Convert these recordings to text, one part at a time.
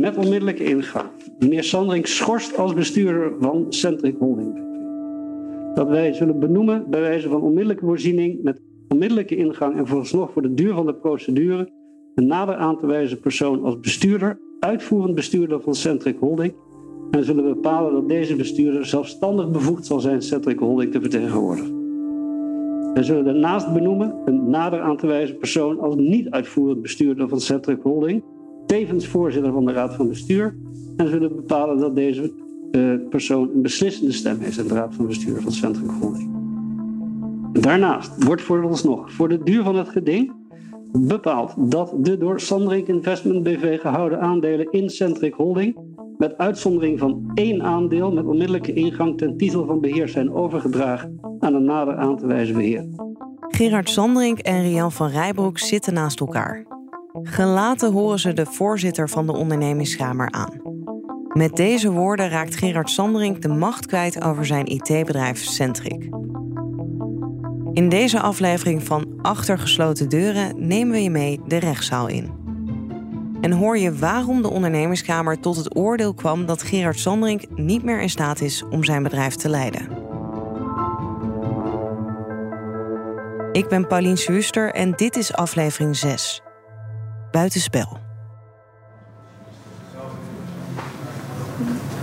met onmiddellijke ingang meneer Sandring schorst als bestuurder van Centric Holding. Dat wij zullen benoemen bij wijze van onmiddellijke voorziening met onmiddellijke ingang en vooralsnog voor de duur van de procedure een nader aan te wijzen persoon als bestuurder, uitvoerend bestuurder van Centric Holding en zullen bepalen dat deze bestuurder zelfstandig bevoegd zal zijn Centric Holding te vertegenwoordigen. Wij zullen daarnaast benoemen een nader aan te wijzen persoon als niet uitvoerend bestuurder van Centric Holding, tevens voorzitter van de Raad van Bestuur, en zullen bepalen dat deze uh, persoon een beslissende stem heeft in de Raad van Bestuur van Centric Holding. Daarnaast wordt vooralsnog voor de duur van het geding bepaald dat de door Sandring Investment BV gehouden aandelen in Centric Holding met uitzondering van één aandeel met onmiddellijke ingang ten titel van beheer zijn overgedragen aan een nader aan te wijzen beheer. Gerard Sandring en Rian van Rijbroek zitten naast elkaar. Gelaten horen ze de voorzitter van de ondernemingskamer aan. Met deze woorden raakt Gerard Sandring de macht kwijt over zijn IT-bedrijf Centric. In deze aflevering van Achter gesloten deuren nemen we je mee de rechtszaal in. En hoor je waarom de ondernemingskamer tot het oordeel kwam dat Gerard Sandring niet meer in staat is om zijn bedrijf te leiden. Ik ben Paulien Schuster en dit is aflevering 6. Buitenspel.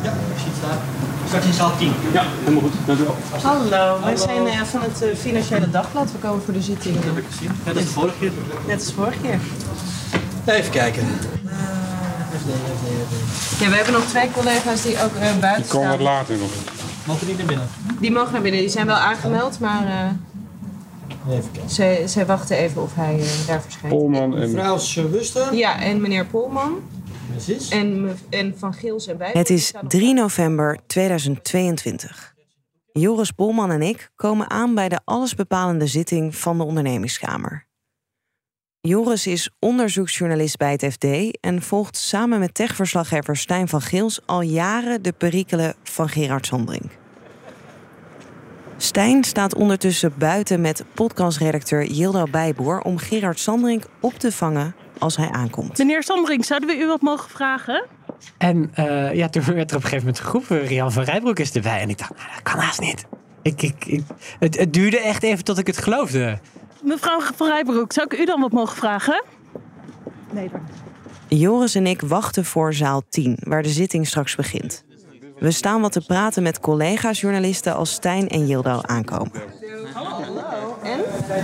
Ja, ik zie het staan. Straks in zaal 10. Ja, helemaal goed. Dank u wel. Hallo, wij zijn uh, van het uh, Financiële Dagblad. We komen voor de zitting. Dat heb ik gezien. Net als vorige keer. Net als vorige keer. Even kijken. Ja, we hebben nog twee collega's die ook uh, buiten Die komen wat staan. later nog. Mogen die naar binnen? Die mogen naar binnen. Die zijn wel aangemeld, maar uh, Even kijken. zij, zij wachten even of hij uh, daar verschijnt. Polman en... Mevrouw Schuster. Ja, en meneer Polman Precies. en, en Van Geel zijn bij. Het is 3 november 2022. Joris Bolman en ik komen aan bij de allesbepalende zitting van de ondernemingskamer. Joris is onderzoeksjournalist bij het FD en volgt samen met techverslaggever Stijn van Geels al jaren de perikelen van Gerard Sandring. Stijn staat ondertussen buiten met podcastredacteur Yildo Bijboer om Gerard Sandring op te vangen als hij aankomt. Meneer Sandring, zouden we u wat mogen vragen? En eh, ja, toen werd er op een gegeven moment geroepen, Rian van Rijbroek is erbij. En ik dacht, nou, dat kan haast niet. Ik, ik, ik, het, het duurde echt even tot ik het geloofde. Mevrouw van Rijbroek, zou ik u dan wat mogen vragen? Nee, hoor. Joris en ik wachten voor zaal 10, waar de zitting straks begint. We staan wat te praten met collega-journalisten als Stijn en Yildo aankomen.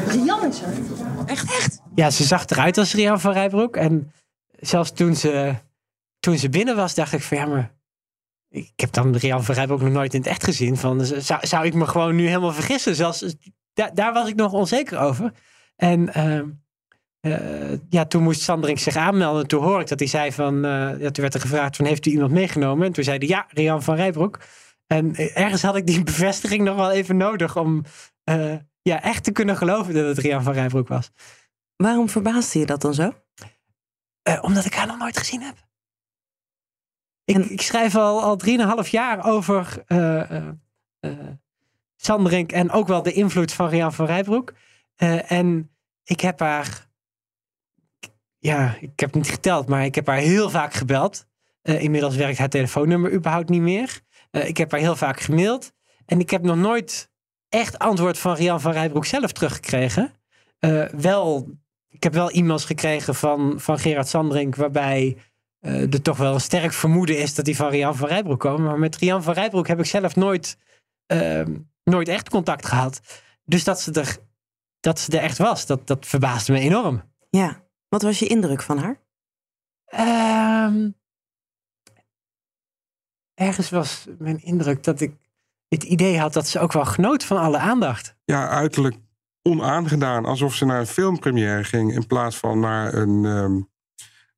Rian is er. Echt, echt? Ja, ze zag eruit als Rian van Rijbroek. En zelfs toen ze, toen ze binnen was, dacht ik van ja, maar... Ik heb dan Rian van Rijbroek nog nooit in het echt gezien. Van, zou, zou ik me gewoon nu helemaal vergissen? Zelfs, daar, daar was ik nog onzeker over. En ehm, eh, ja, toen moest Sandring zich aanmelden. Toen hoorde ik dat hij zei van... eh, ja, toen werd er gevraagd van, heeft u iemand meegenomen? En toen zei hij, ja, Rian van Rijbroek. En eh, ergens had ik die bevestiging nog wel even nodig... om ja, echt te kunnen geloven dat het Rian van Rijbroek was. Waarom verbaasde je dat dan zo? Omdat ik haar nog nooit gezien heb. Ik, En- ik schrijf al, al drieënhalf jaar over Sanderink en ook wel de invloed van Rian van Rijbroek. En ik heb haar, ja, ik heb niet geteld, maar ik heb haar heel vaak gebeld. Eh, inmiddels werkt haar telefoonnummer überhaupt niet meer. Eh, ik heb haar heel vaak gemaild. En ik heb nog nooit echt antwoord van Rian van Rijbroek zelf teruggekregen. Eh, wel ik heb wel e-mails gekregen van, van Gerard Sandring, waarbij er toch wel een sterk vermoeden is dat die van Rian van Rijbroek komen. Maar met Rian van Rijbroek heb ik zelf nooit, ehm, nooit echt contact gehad. Dus dat ze er, dat ze er echt was, dat, dat verbaasde me enorm. Ja, wat was je indruk van haar? Ehm, ergens was mijn indruk dat ik het idee had dat ze ook wel genoot van alle aandacht. Ja, uiterlijk onaangedaan. Alsof ze naar een filmpremière ging in plaats van naar een, ehm,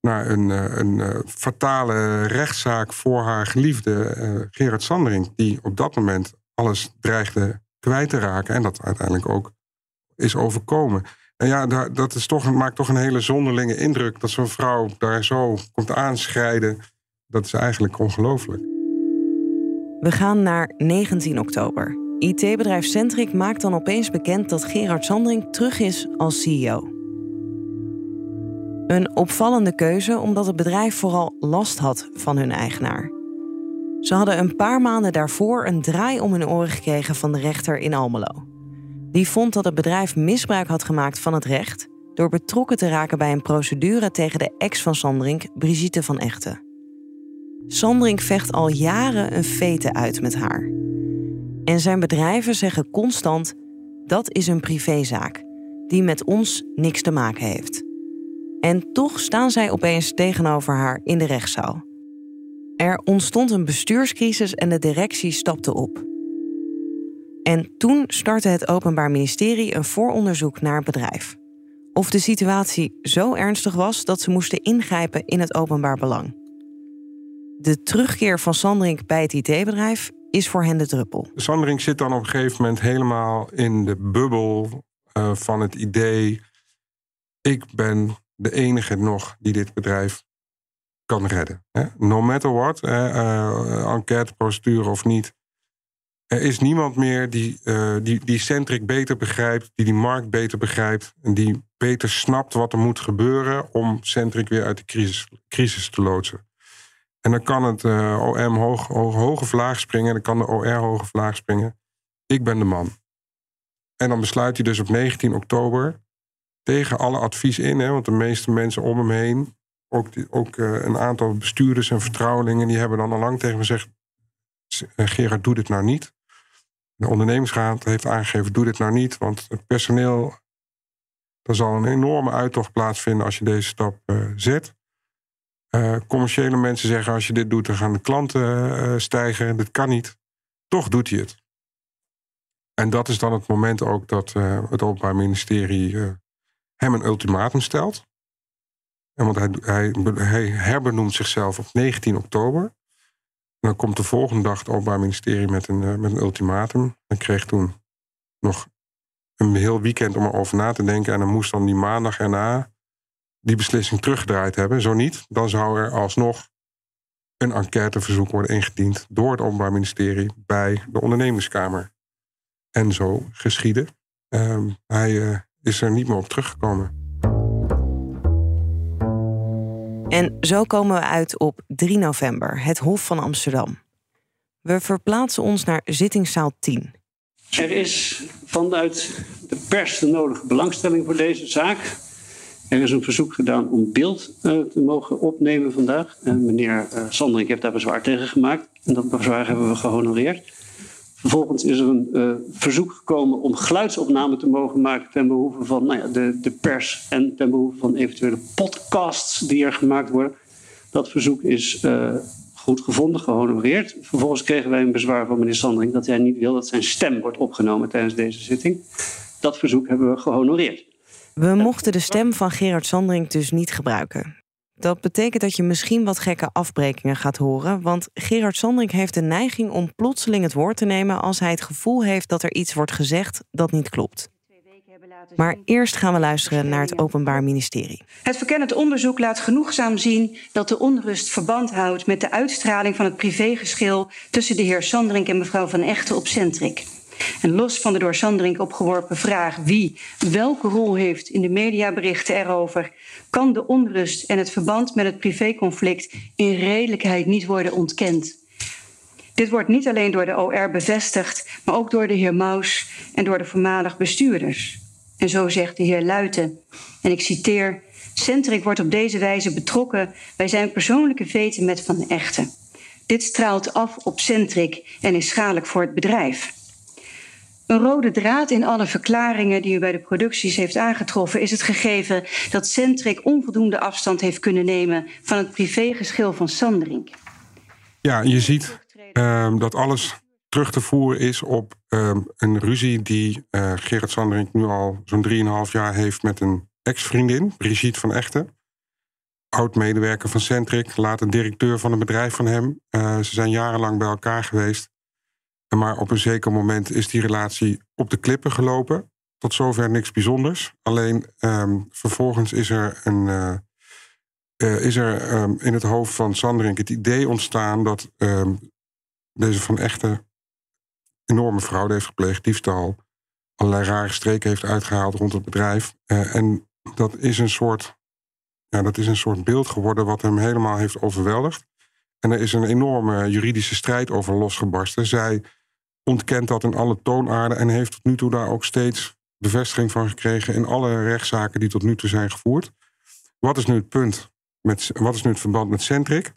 naar een, een fatale rechtszaak voor haar geliefde Gerard Sandering, die op dat moment alles dreigde kwijt te raken en dat uiteindelijk ook is overkomen. En ja, dat is toch, maakt toch een hele zonderlinge indruk dat zo'n vrouw daar zo komt aanschrijden. Dat is eigenlijk ongelooflijk. We gaan naar 19 oktober. IT-bedrijf Centric maakt dan opeens bekend dat Gerard Sandring terug is als CEO. Een opvallende keuze omdat het bedrijf vooral last had van hun eigenaar. Ze hadden een paar maanden daarvoor een draai om hun oren gekregen van de rechter in Almelo. Die vond dat het bedrijf misbruik had gemaakt van het recht door betrokken te raken bij een procedure tegen de ex van Sandring, Brigitte van Echten. Sandring vecht al jaren een fete uit met haar. En zijn bedrijven zeggen constant: dat is een privézaak die met ons niks te maken heeft. En toch staan zij opeens tegenover haar in de rechtszaal. Er ontstond een bestuurscrisis en de directie stapte op. En toen startte het Openbaar Ministerie een vooronderzoek naar het bedrijf. Of de situatie zo ernstig was dat ze moesten ingrijpen in het openbaar belang. De terugkeer van Sandring bij het IT-bedrijf is voor hen de druppel. Sandring zit dan op een gegeven moment helemaal in de bubbel uh, van het idee: ik ben de enige nog die dit bedrijf kan redden. Hè? No matter what, uh, enquêteprocedure of niet. Er is niemand meer die, uh, die, die Centric beter begrijpt, die die markt beter begrijpt en die beter snapt wat er moet gebeuren om Centric weer uit de crisis, crisis te loodsen. En dan kan het uh, OM hoog, hoge vlaag springen en dan kan de OR hoge vlaag springen. Ik ben de man. En dan besluit hij dus op 19 oktober tegen alle advies in, hè, want de meeste mensen om hem heen, ook, ook uh, een aantal bestuurders en vertrouwelingen, die hebben dan al lang tegen me gezegd: Gerard, doe dit nou niet. De ondernemingsraad heeft aangegeven: doe dit nou niet, want het personeel. Er zal een enorme uittocht plaatsvinden als je deze stap uh, zet. Uh, commerciële mensen zeggen: als je dit doet, dan gaan de klanten uh, stijgen. Dat kan niet. Toch doet hij het. En dat is dan het moment ook dat het Openbaar Ministerie hem een ultimatum stelt. En want hij, hij, hij herbenoemt zichzelf op 19 oktober dan komt de volgende dag het Openbaar Ministerie met een, uh, met een ultimatum. Ik kreeg toen nog een heel weekend om erover na te denken. En dan moest dan die maandag erna die beslissing teruggedraaid hebben. Zo niet, dan zou er alsnog een enquêteverzoek worden ingediend door het Openbaar Ministerie bij de ondernemingskamer. En zo geschieden. Uh, hij uh, is er niet meer op teruggekomen. En zo komen we uit op 3 november, het Hof van Amsterdam. We verplaatsen ons naar zittingszaal 10. Er is vanuit de pers de nodige belangstelling voor deze zaak. Er is een verzoek gedaan om beeld uh, te mogen opnemen vandaag. En meneer uh, Sandring heeft daar bezwaar tegen gemaakt. En dat bezwaar hebben we gehonoreerd. Vervolgens is er een uh, verzoek gekomen om geluidsopname te mogen maken ten behoeve van nou ja, de, de pers en ten behoeve van eventuele podcasts die er gemaakt worden. Dat verzoek is uh, goed gevonden, gehonoreerd. Vervolgens kregen wij een bezwaar van meneer Sandring dat hij niet wil dat zijn stem wordt opgenomen tijdens deze zitting. Dat verzoek hebben we gehonoreerd. We mochten de stem van Gerard Sandring dus niet gebruiken. Dat betekent dat je misschien wat gekke afbrekingen gaat horen, want Gerard Sandring heeft de neiging om plotseling het woord te nemen als hij het gevoel heeft dat er iets wordt gezegd dat niet klopt. Maar eerst gaan we luisteren naar het Openbaar Ministerie. Het verkennend onderzoek laat genoegzaam zien dat de onrust verband houdt met de uitstraling van het privégeschil tussen de heer Sandring en mevrouw Van Echten op Centric. En los van de door Sandring opgeworpen vraag wie welke rol heeft in de mediaberichten erover, kan de onrust en het verband met het privéconflict in redelijkheid niet worden ontkend. Dit wordt niet alleen door de OR bevestigd, maar ook door de heer Maus en door de voormalig bestuurders. En zo zegt de heer Luiten, en ik citeer: Centric wordt op deze wijze betrokken bij zijn persoonlijke veten met Van Echten. Dit straalt af op Centric en is schadelijk voor het bedrijf. Een rode draad in alle verklaringen die u bij de producties heeft aangetroffen is het gegeven dat Centric onvoldoende afstand heeft kunnen nemen van het privégeschil van Sandring. Ja, je ziet uh, dat alles terug te voeren is op uh, een ruzie die uh, Gerard Sandring nu al zo'n 3,5 jaar heeft met een ex-vriendin, Brigitte van Echten. oud-medewerker van Centric, later directeur van een bedrijf van hem. Uh, ze zijn jarenlang bij elkaar geweest. Maar op een zeker moment is die relatie op de klippen gelopen. Tot zover niks bijzonders. Alleen um, vervolgens is er, een, uh, uh, is er um, in het hoofd van Sanderink het idee ontstaan dat um, deze van echte enorme fraude heeft gepleegd, diefstal, allerlei rare streken heeft uitgehaald rond het bedrijf. Uh, en dat is een soort ja, dat is een soort beeld geworden wat hem helemaal heeft overweldigd. En er is een enorme juridische strijd over losgebarsten. Zij ontkent dat in alle toonaarden en heeft tot nu toe daar ook steeds bevestiging van gekregen in alle rechtszaken die tot nu toe zijn gevoerd. Wat is nu het punt? Met, wat is nu het verband met Centric?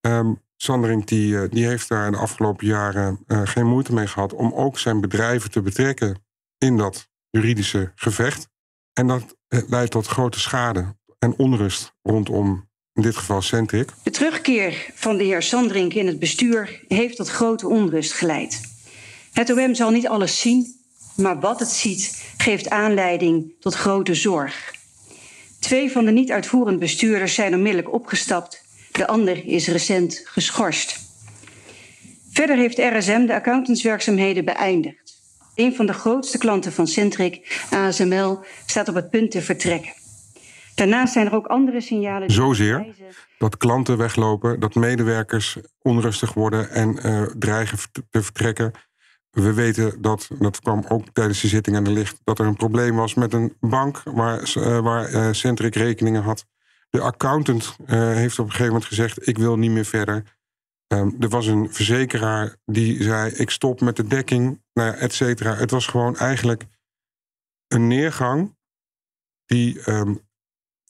Um, Sandering die, eh, die heeft daar de afgelopen jaren uh, geen moeite mee gehad om ook zijn bedrijven te betrekken in dat juridische gevecht. En dat eh, leidt tot grote schade en onrust rondom in dit geval Centric. De terugkeer van de heer Sandrink in het bestuur heeft tot grote onrust geleid. Het OM zal niet alles zien, maar wat het ziet geeft aanleiding tot grote zorg. Twee van de niet uitvoerend bestuurders zijn onmiddellijk opgestapt. De ander is recent geschorst. Verder heeft RSM de accountantswerkzaamheden beëindigd. Een van de grootste klanten van Centric, ASML, staat op het punt te vertrekken. Daarnaast zijn er ook andere signalen. Zozeer dat klanten weglopen, dat medewerkers onrustig worden en uh, dreigen te vertrekken. We weten dat, dat kwam ook tijdens de zitting aan de licht, dat er een probleem was met een bank waar, uh, waar uh, Centric rekeningen had. De accountant heeft op een gegeven moment gezegd: Ik wil niet meer verder. Um, er was een verzekeraar die zei: Ik stop met de dekking, nou ja, et cetera. Het was gewoon eigenlijk een neergang die um,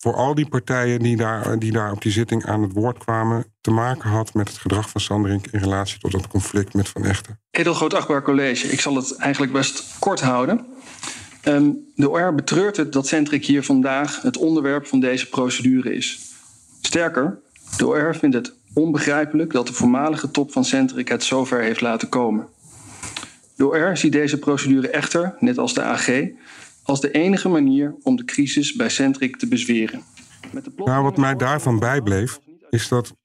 voor al die partijen die daar, die op die zitting aan het woord kwamen, te maken had met het gedrag van Sanderink in relatie tot dat conflict met Van Echten. Edelgroot Achtbaar College, ik zal het eigenlijk best kort houden. Um, de OR betreurt het dat Centric hier vandaag het onderwerp van deze procedure is. Sterker, de OR vindt het onbegrijpelijk dat de voormalige top van Centric het zover heeft laten komen. De OR ziet deze procedure echter, net als de AG, als de enige manier om de crisis bij Centric te bezweren. Nou, wat mij daarvan bijbleef, is dat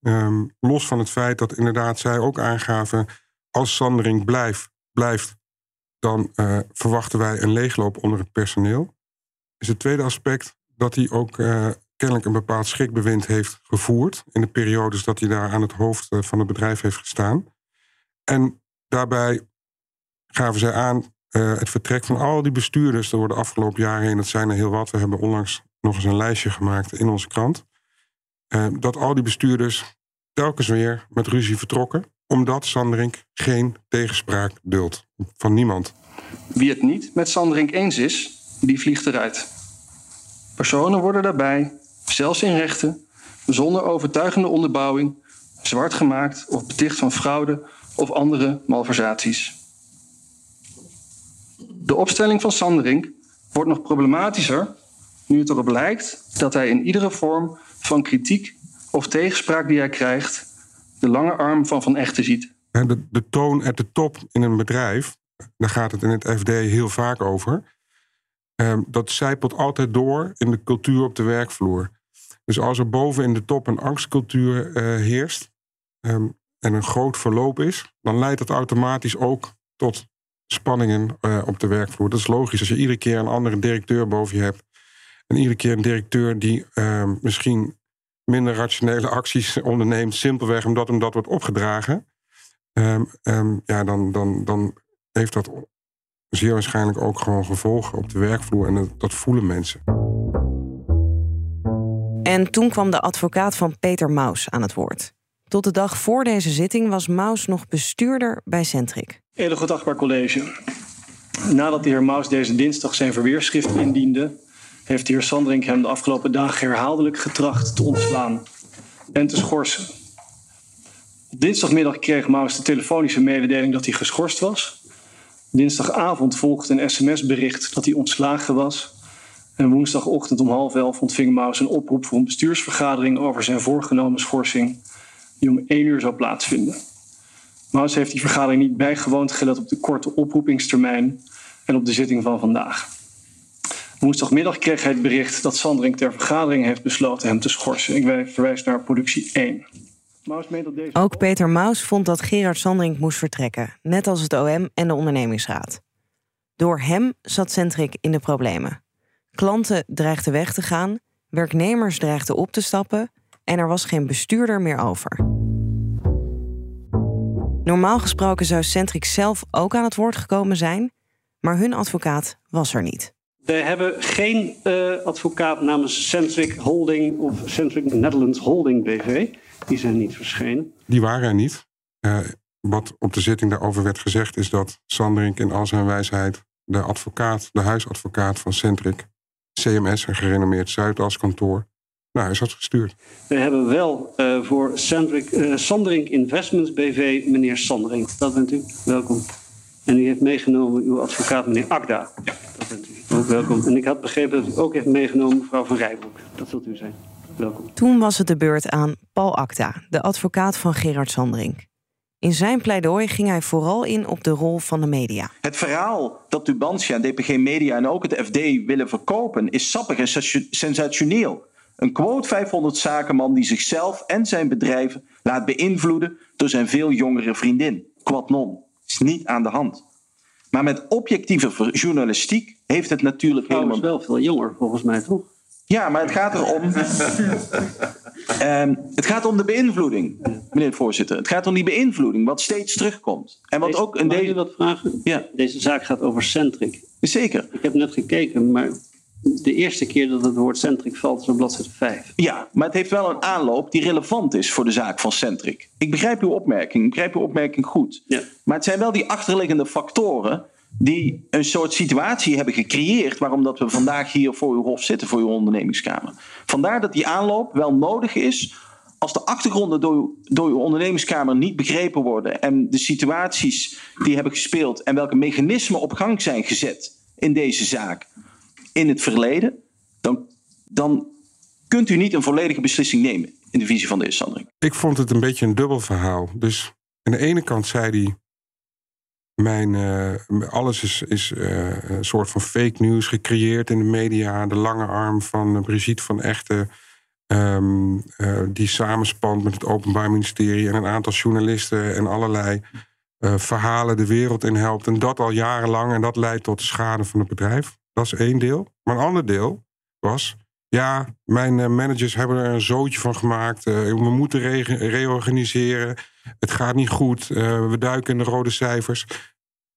um, los van het feit dat inderdaad zij ook aangaven, als Sandering blijft, blijft dan uh, verwachten wij een leegloop onder het personeel. Is het tweede aspect dat hij ook uh, kennelijk een bepaald schrikbewind heeft gevoerd in de periodes dat hij daar aan het hoofd uh, van het bedrijf heeft gestaan. En daarbij gaven zij aan uh, het vertrek van al die bestuurders door de afgelopen jaren heen, dat zijn er heel wat. We hebben onlangs nog eens een lijstje gemaakt in onze krant. Uh, dat al die bestuurders telkens weer met ruzie vertrokken, omdat Sanderink geen tegenspraak duldt van niemand. Wie het niet met Sanderink eens is, die vliegt eruit. Personen worden daarbij, zelfs in rechten, zonder overtuigende onderbouwing, zwart gemaakt of beticht van fraude of andere malversaties. De opstelling van Sanderink wordt nog problematischer nu het erop lijkt dat hij in iedere vorm van kritiek of tegenspraak die hij krijgt, de lange arm van Van Echten ziet. De, toon at de top in een bedrijf, daar gaat het in het FD heel vaak over. Um, dat zijpelt altijd door in de cultuur op de werkvloer. Dus als er boven in de top een angstcultuur uh, heerst um, en een groot verloop is, dan leidt dat automatisch ook tot spanningen uh, op de werkvloer. Dat is logisch. Als je iedere keer een andere directeur boven je hebt. En iedere keer een directeur die uh, misschien minder rationele acties onderneemt. Simpelweg omdat hem dat wordt opgedragen. Um, um, ja, dan, dan, dan heeft dat zeer waarschijnlijk ook gewoon gevolgen op de werkvloer. En dat, dat voelen mensen. En toen kwam de advocaat van Peter Maus aan het woord. Tot de dag voor deze zitting was Maus nog bestuurder bij Centric. Goed achtbaar college. Nadat de heer Maus deze dinsdag zijn verweerschrift indiende, heeft de heer Sanderink hem de afgelopen dagen herhaaldelijk getracht te ontslaan en te schorsen. Dinsdagmiddag kreeg Maus de telefonische mededeling dat hij geschorst was. Dinsdagavond volgde een sms-bericht dat hij ontslagen was. En woensdagochtend om half elf ontving Maus een oproep voor een bestuursvergadering over zijn voorgenomen schorsing, die om één uur zou plaatsvinden. Maus heeft die vergadering niet bijgewoond, gelet op de korte oproepingstermijn en op de zitting van vandaag. Woensdagmiddag kreeg hij het bericht dat Sandring ter vergadering heeft besloten hem te schorsen. Ik verwijs naar productie 1. Ook Peter Maus vond dat Gerard Sandring moest vertrekken, net als het OM en de ondernemingsraad. Door hem zat Centric in de problemen. Klanten dreigden weg te gaan, werknemers dreigden op te stappen en er was geen bestuurder meer over. Normaal gesproken zou Centric zelf ook aan het woord gekomen zijn, maar hun advocaat was er niet. We hebben geen uh, advocaat namens Centric Holding of Centric Netherlands Holding BV. Die zijn niet verschenen. Die waren er niet. Uh, wat op de zitting daarover werd gezegd is dat Sanderink in al zijn wijsheid de advocaat, de huisadvocaat van Centric, CMS, een gerenommeerd Zuidaskantoor, naar huis had gestuurd. We hebben wel uh, voor Centric, uh, Sanderink Investments BV meneer Sanderink. Dat bent u. Welkom. En u heeft meegenomen uw advocaat meneer Akda. Ja. Dat bent u. Ook welkom. En ik had begrepen dat u ook heeft meegenomen mevrouw van Rijbroek. Dat zult u zijn. Welkom. Toen was het de beurt aan Paul Akda, de advocaat van Gerard Sanderink. In zijn pleidooi ging hij vooral in op de rol van de media. Het verhaal dat Tubantia, DPG Media en ook het FD willen verkopen is sappig en sensationeel. Een quote 500 zakenman die zichzelf en zijn bedrijven laat beïnvloeden door zijn veel jongere vriendin. Quad non. Is niet aan de hand. Maar met objectieve journalistiek heeft het natuurlijk helemaal... is wel veel jonger volgens mij, toch? Ja, maar het gaat erom. um, het gaat om de beïnvloeding, meneer de voorzitter. Het gaat om die beïnvloeding, wat steeds terugkomt. En wat deze, ook in deze. wat vragen? Ja. Deze zaak gaat over Centric. Zeker. Ik heb net gekeken, maar de eerste keer dat het woord Centric valt is op bladzijde 5. Ja, maar het heeft wel een aanloop die relevant is voor de zaak van Centric. Ik begrijp uw opmerking, ik begrijp uw opmerking goed. Ja. Maar het zijn wel die achterliggende factoren die een soort situatie hebben gecreëerd waarom dat we vandaag hier voor uw hof zitten, voor uw ondernemingskamer. Vandaar dat die aanloop wel nodig is als de achtergronden door, door uw ondernemingskamer niet begrepen worden en de situaties die hebben gespeeld en welke mechanismen op gang zijn gezet in deze zaak in het verleden, dan, dan kunt u niet een volledige beslissing nemen in de visie van de heer Sandring. Ik vond het een beetje een dubbel verhaal. Dus aan de ene kant zei hij mijn, uh, alles is, is uh, een soort van fake news gecreëerd in de media. De lange arm van Brigitte van Echten. Uh, die samenspant met het Openbaar Ministerie en een aantal journalisten en allerlei verhalen de wereld in helpt. En dat al jarenlang. En dat leidt tot schade van het bedrijf. Dat is één deel. Maar een ander deel was. Ja, mijn managers hebben er een zootje van gemaakt. we moeten re reorganiseren. Het gaat niet goed. we duiken in de rode cijfers.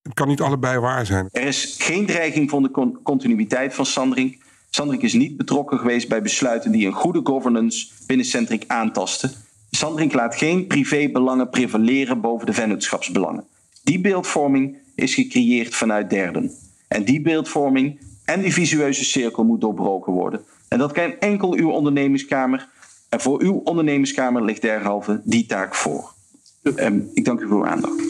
Het kan niet allebei waar zijn. Er is geen dreiging van de continuïteit van Sandring. Sandring is niet betrokken geweest bij besluiten die een goede governance binnen Centric aantasten. Sandring laat geen privébelangen prevaleren boven de vennootschapsbelangen. Die beeldvorming is gecreëerd vanuit derden. En die beeldvorming en die visueuze cirkel moet doorbroken worden. En dat kan enkel uw ondernemingskamer. En voor uw ondernemingskamer ligt derhalve die taak voor. Um, ik dank u voor uw aandacht.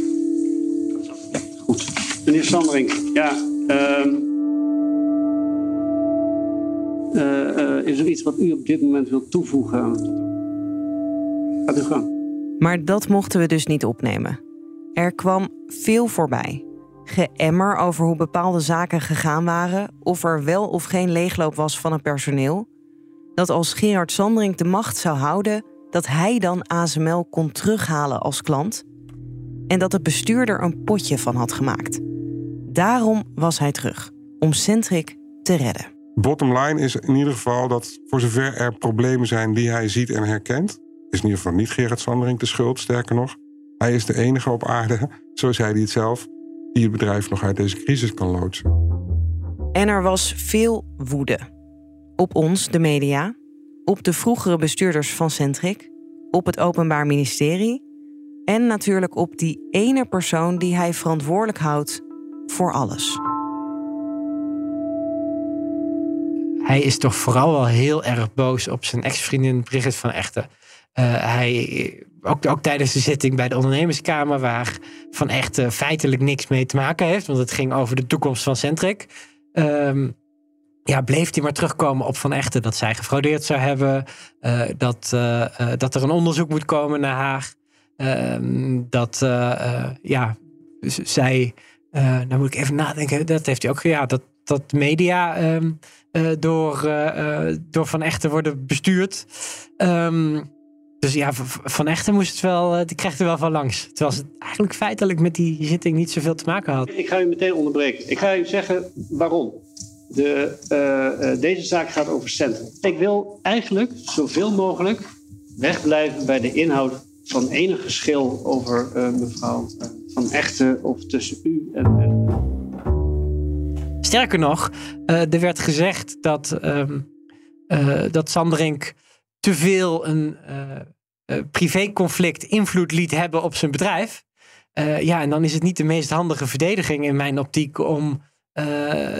Goed. Meneer Sandring, ja. Uh, uh, uh, is er iets wat u op dit moment wilt toevoegen? Gaat u gang. Maar dat mochten we dus niet opnemen. Er kwam veel voorbij. Geëmmer over hoe bepaalde zaken gegaan waren, of er wel of geen leegloop was van het personeel. Dat als Gerard Sandring de macht zou houden, dat hij dan ASML kon terughalen als klant en dat de bestuurder een potje van had gemaakt. Daarom was hij terug, om Centric te redden. Bottom line is in ieder geval dat voor zover er problemen zijn die hij ziet en herkent, is in ieder geval niet Gerard Sandering de schuld, sterker nog. Hij is de enige op aarde, zo zei hij het zelf, die het bedrijf nog uit deze crisis kan loodsen. En er was veel woede. Op ons, de media, op de vroegere bestuurders van Centric, op het Openbaar Ministerie en natuurlijk op die ene persoon die hij verantwoordelijk houdt voor alles. Hij is toch vooral wel heel erg boos op zijn ex-vriendin Brigitte van Echten. Uh, hij, ook, ook, tijdens de zitting bij de ondernemerskamer, waar Van Echten feitelijk niks mee te maken heeft, want het ging over de toekomst van Centric. Um, ja, bleef hij maar terugkomen op Van Echten dat zij gefraudeerd zou hebben, uh, dat, uh, dat er een onderzoek moet komen naar haar. Ehm, dat ja, zij, nou moet ik even nadenken, dat heeft hij ook, ja, dat dat media ehm, eh, door, door Van Echten worden bestuurd. Um, dus ja, Van Echten moest het wel, die krijgt er wel van langs. Terwijl het eigenlijk feitelijk met die zitting niet zoveel te maken had. Ik ga u meteen onderbreken. Ik ga u zeggen waarom. De, deze zaak gaat over centrum. Ik wil eigenlijk zoveel mogelijk wegblijven bij de inhoud van enig geschil over mevrouw Van Echten of tussen u en, en Sterker nog, uh, er werd gezegd dat, um, uh, dat Sanderink te veel een uh, privéconflict invloed liet hebben op zijn bedrijf. ja, en dan is het niet de meest handige verdediging in mijn optiek om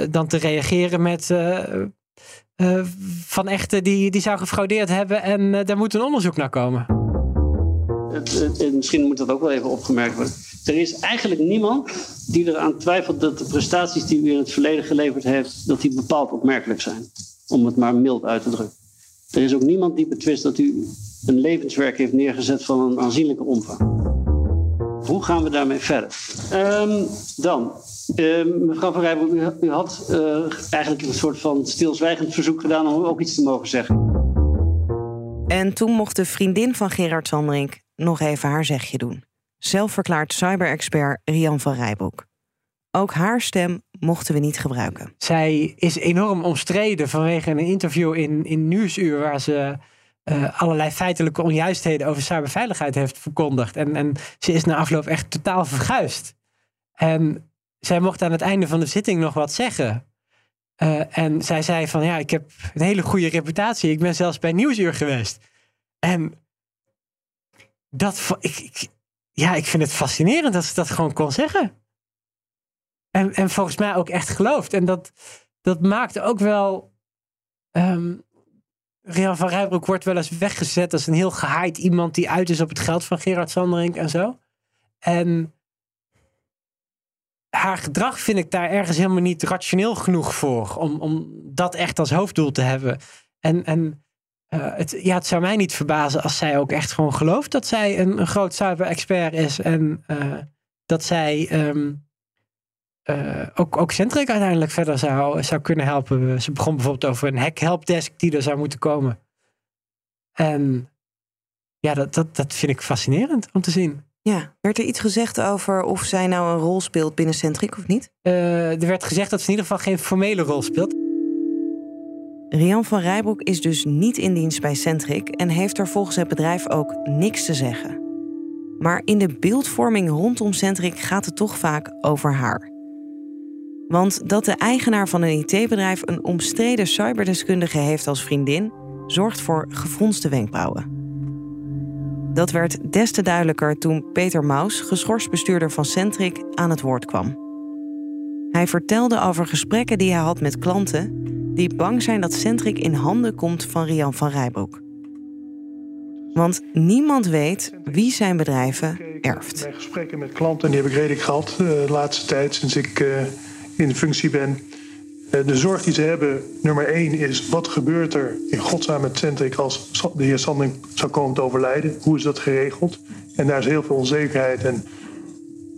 dan te reageren met van echte die, die zou gefraudeerd hebben en daar moet een onderzoek naar komen. misschien moet dat ook wel even opgemerkt worden. Er is eigenlijk niemand die eraan twijfelt dat de prestaties die u in het verleden geleverd heeft, dat die bepaald opmerkelijk zijn. Om het maar mild uit te drukken. Er is ook niemand die betwist dat u een levenswerk heeft neergezet van een aanzienlijke omvang. Hoe gaan we daarmee verder? Um, dan, uh, mevrouw Van Rijbroek, u, u had uh, eigenlijk een soort van stilzwijgend verzoek gedaan om ook iets te mogen zeggen. En toen mocht de vriendin van Gerard Sandring nog even haar zegje doen zelfverklaard cyberexpert Rian van Rijbroek. Ook haar stem mochten we niet gebruiken. Zij is enorm omstreden vanwege een interview in, in Nieuwsuur... waar ze uh, allerlei feitelijke onjuistheden over cyberveiligheid heeft verkondigd. En, en ze is na afloop echt totaal verguisd. En zij mocht aan het einde van de zitting nog wat zeggen. Uh, en zij zei van ja, ik heb een hele goede reputatie. Ik ben zelfs bij Nieuwsuur geweest. En dat, ik, ik, ja, ik vind het fascinerend dat ze dat gewoon kon zeggen. En, en volgens mij ook echt gelooft. En dat, dat maakt ook wel. Um, Rian van Rijbroek wordt wel eens weggezet als een heel gehaaid iemand die uit is op het geld van Gerard Sanderink en zo. En haar gedrag vind ik daar ergens helemaal niet rationeel genoeg voor. Om, om dat echt als hoofddoel te hebben. En, en uh, het, ja, het zou mij niet verbazen als zij ook echt gewoon gelooft dat zij een, een groot cyber-expert is. En uh, dat zij um, uh, ook, ook Centric uiteindelijk verder zou, zou kunnen helpen. Ze begon bijvoorbeeld over een hack-helpdesk die er zou moeten komen. En ja, dat, dat, dat vind ik fascinerend om te zien. Ja, werd er iets gezegd over of zij nou een rol speelt binnen Centric of niet? er werd gezegd dat ze in ieder geval geen formele rol speelt. Rian van Rijbroek is dus niet in dienst bij Centric en heeft er volgens het bedrijf ook niks te zeggen. Maar in de beeldvorming rondom Centric gaat het toch vaak over haar. Want dat de eigenaar van een IT-bedrijf een omstreden cyberdeskundige heeft als vriendin, zorgt voor gefronste wenkbrauwen. Dat werd des te duidelijker toen Peter Maus, geschorst bestuurder van Centric, aan het woord kwam. Hij vertelde over gesprekken die hij had met klanten die bang zijn dat Centric in handen komt van Rian van Rijbroek. Want niemand weet wie zijn bedrijven erft. Mijn gesprekken met klanten die heb ik redelijk gehad uh, de laatste tijd sinds ik uh, in de functie ben. Uh, de zorg die ze hebben, nummer één, is wat gebeurt er in godsnaam met Centric als de heer Sanding zou komen te overlijden? Hoe is dat geregeld? En daar is heel veel onzekerheid en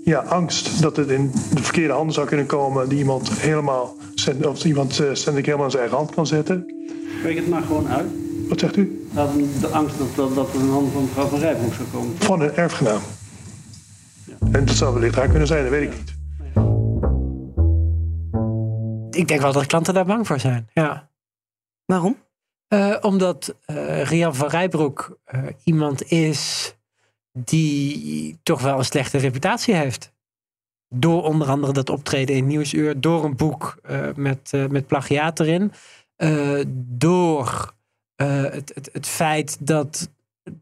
ja, angst dat het in de verkeerde handen zou kunnen komen, die iemand helemaal of iemand uh, Centric helemaal aan zijn eigen hand kan zetten. Spreek het maar gewoon uit. Wat zegt u? de angst dat, dat, dat er een hand van mevrouw Van Rijbroek zou komen. Van een erfgenaam. Ja. En dat zou wellicht haar kunnen zijn, dat weet ik niet. Ik denk wel dat klanten daar bang voor zijn, ja. Waarom? Uh, omdat uh, Rian van Rijbroek uh, iemand is die toch wel een slechte reputatie heeft. Door onder andere dat optreden in Nieuwsuur, door een boek met, met plagiaat erin, door het, het, het feit dat,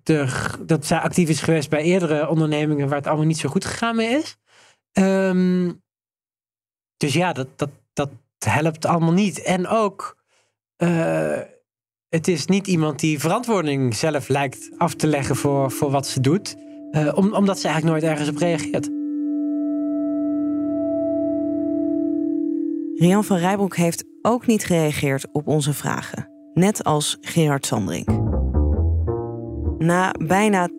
er, dat zij actief is geweest bij eerdere ondernemingen waar het allemaal niet zo goed gegaan mee is. Um, dus ja, dat, dat, dat helpt allemaal niet. En ook, het is niet iemand die verantwoording zelf lijkt af te leggen voor, voor wat ze doet. Om, omdat ze eigenlijk nooit ergens op reageert. Rian van Rijbroek heeft ook niet gereageerd op onze vragen, net als Gerard Sandring. Na bijna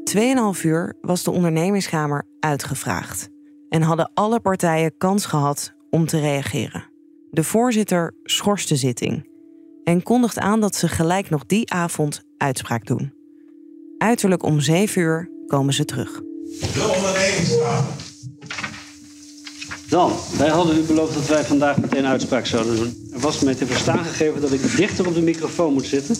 2,5 uur was de ondernemingskamer uitgevraagd en hadden alle partijen kans gehad om te reageren. De voorzitter schorst de zitting en kondigt aan dat ze gelijk nog die avond uitspraak doen. Uiterlijk om zeven uur komen ze terug. De ondernemingsraad. Dan, wij hadden u beloofd dat wij vandaag meteen uitspraak zouden doen. Er was mij te verstaan gegeven dat ik dichter op de microfoon moet zitten.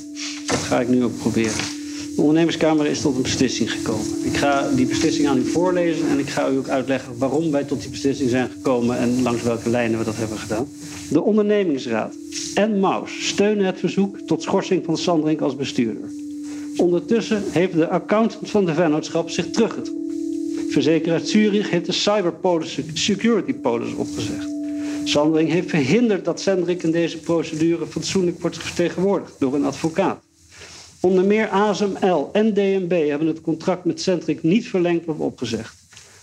Dat ga ik nu ook proberen. De ondernemerskamer is tot een beslissing gekomen. Ik ga die beslissing aan u voorlezen en ik ga u ook uitleggen waarom wij tot die beslissing zijn gekomen en langs welke lijnen we dat hebben gedaan. De ondernemingsraad en Maus steunen het verzoek tot schorsing van Sandring als bestuurder. Ondertussen heeft de accountant van de vennootschap zich teruggetrokken. Verzekeraar Zurich heeft de Cyberpolis Security Polis opgezegd. Sandring heeft verhinderd dat Sendrik in deze procedure fatsoenlijk wordt vertegenwoordigd door een advocaat. Onder meer ASML en DNB hebben het contract met Centric niet verlengd of opgezegd.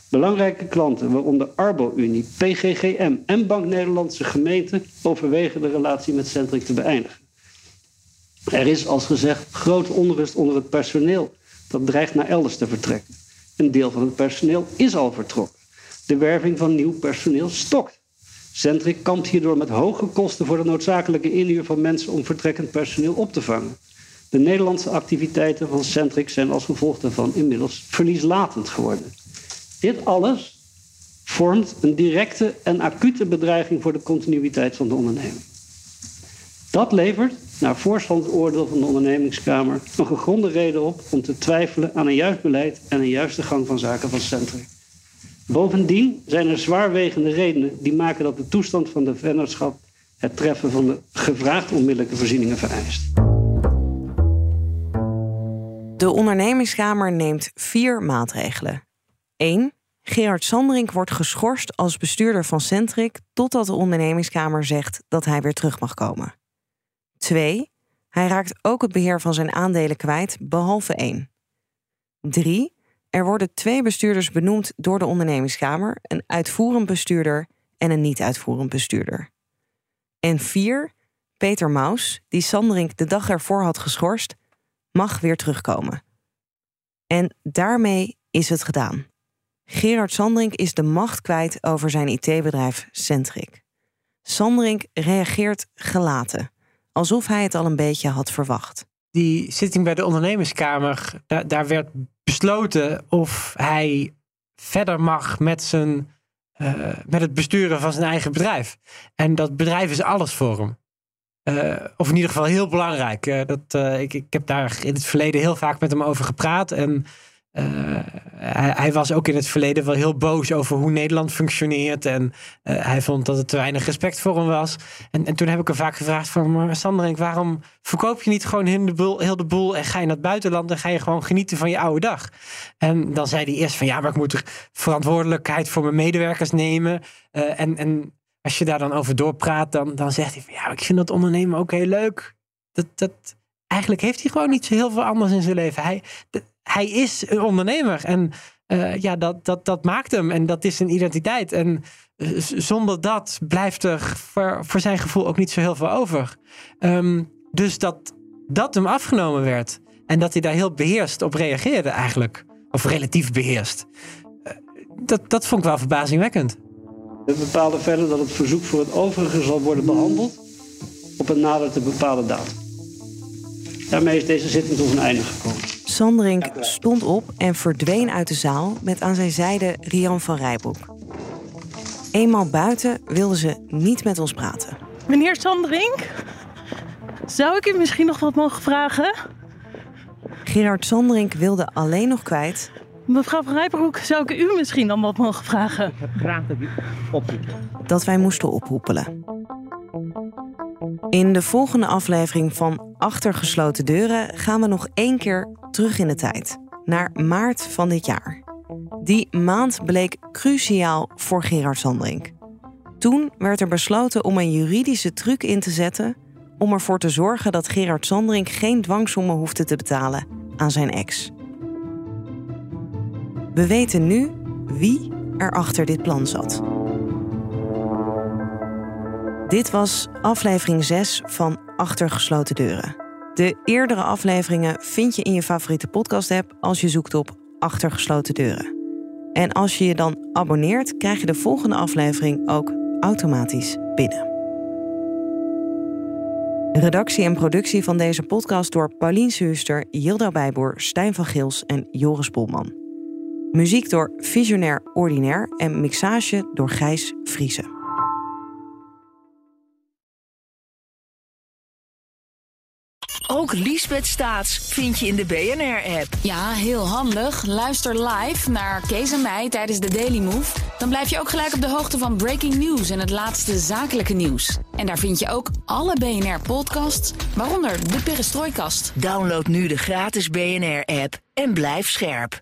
Belangrijke klanten, waaronder Arbo-Unie, PGGM en Bank Nederlandse Gemeente, overwegen de relatie met Centric te beëindigen. Er is, als gezegd, grote onrust onder het personeel dat dreigt naar elders te vertrekken. Een deel van het personeel is al vertrokken. De werving van nieuw personeel stokt. Centric kampt hierdoor met hoge kosten voor de noodzakelijke inhuur van mensen om vertrekkend personeel op te vangen. De Nederlandse activiteiten van Centric zijn als gevolg daarvan inmiddels verlieslatend geworden. Dit alles vormt een directe en acute bedreiging voor de continuïteit van de onderneming. Dat levert, naar voorstandsoordeel van de ondernemingskamer, een gegronde reden op om te twijfelen aan een juist beleid en een juiste gang van zaken van Centric. Bovendien zijn er zwaarwegende redenen die maken dat de toestand van de vennootschap het treffen van de gevraagde onmiddellijke voorzieningen vereist. De ondernemingskamer neemt vier maatregelen. 1. Gerard Sanderink wordt geschorst als bestuurder van Centric totdat de ondernemingskamer zegt dat hij weer terug mag komen. 2. Hij raakt ook het beheer van zijn aandelen kwijt, behalve één. 3. Er worden twee bestuurders benoemd door de ondernemingskamer: een uitvoerend bestuurder en een niet-uitvoerend bestuurder. En 4. Peter Maus, die Sanderink de dag ervoor had geschorst, mag weer terugkomen. En daarmee is het gedaan. Gerard Sandrink is de macht kwijt over zijn IT-bedrijf Centric. Sandrink reageert gelaten, alsof hij het al een beetje had verwacht. Die zitting bij de ondernemerskamer, daar, werd besloten of hij verder mag met, zijn, uh, met het besturen van zijn eigen bedrijf. En dat bedrijf is alles voor hem. Uh, of in ieder geval heel belangrijk. Uh, dat, uh, ik, ik heb daar in het verleden heel vaak met hem over gepraat. En hij, hij, was ook in het verleden wel heel boos over hoe Nederland functioneert. En hij vond dat er te weinig respect voor hem was. En, en toen heb ik hem vaak gevraagd van... Sanderink, waarom verkoop je niet gewoon heel de, boel, heel de boel... en ga je naar het buitenland en ga je gewoon genieten van je oude dag? En dan zei hij eerst van... ja, maar ik moet er verantwoordelijkheid voor mijn medewerkers nemen. en, en als je daar dan over doorpraat, dan, dan zegt hij van ja, ik vind dat ondernemen ook heel leuk. Dat, dat, eigenlijk heeft hij gewoon niet zo heel veel anders in zijn leven. Hij, hij is een ondernemer en uh, ja, dat, dat, dat maakt hem en dat is zijn identiteit. En uh, zonder dat blijft er voor, voor zijn gevoel ook niet zo heel veel over. Um, dus dat dat hem afgenomen werd en dat hij daar heel beheerst op reageerde eigenlijk, of relatief beheerst, uh, dat, dat vond ik wel verbazingwekkend. We bepalen verder dat het verzoek voor het overige zal worden behandeld op een nader te bepalen datum. Daarmee is deze zitting tot een einde gekomen. Sandrink stond op en verdween uit de zaal met aan zijn zijde Rian van Rijbroek. Eenmaal buiten wilden ze niet met ons praten. Meneer Sandrink, zou ik u misschien nog wat mogen vragen? Gerard Sandrink wilde alleen nog kwijt Mevrouw van Rijbroek, zou ik u misschien dan wat mogen vragen? Ik heb graag dat u. Dat wij moesten oproepelen. In de volgende aflevering van Achter gesloten deuren gaan we nog één keer terug in de tijd. Naar maart van dit jaar. Die maand bleek cruciaal voor Gerard Sandrink. Toen werd er besloten om een juridische truc in te zetten om ervoor te zorgen dat Gerard Sandrink geen dwangsommen hoefde te betalen aan zijn ex. We weten nu wie er achter dit plan zat. Dit was aflevering 6 van Achter gesloten deuren. De eerdere afleveringen vind je in je favoriete podcast-app als je zoekt op Achter gesloten deuren. En als je je dan abonneert, krijg je de volgende aflevering ook automatisch binnen. Redactie en productie van deze podcast door Paulien Suuster, Yilda Bijboer, Stijn van Gils en Joris Polman. Muziek door Visionair Ordinair en mixage door Gijs Vriezen. Ook Liesbeth Staats vind je in de BNR-app. Ja, heel handig. Luister live naar Kees en mij tijdens de Daily Move. Dan blijf je ook gelijk op de hoogte van breaking news en het laatste zakelijke nieuws. En daar vind je ook alle BNR-podcasts, waaronder de Perestrooikast. Download nu de gratis BNR-app en blijf scherp.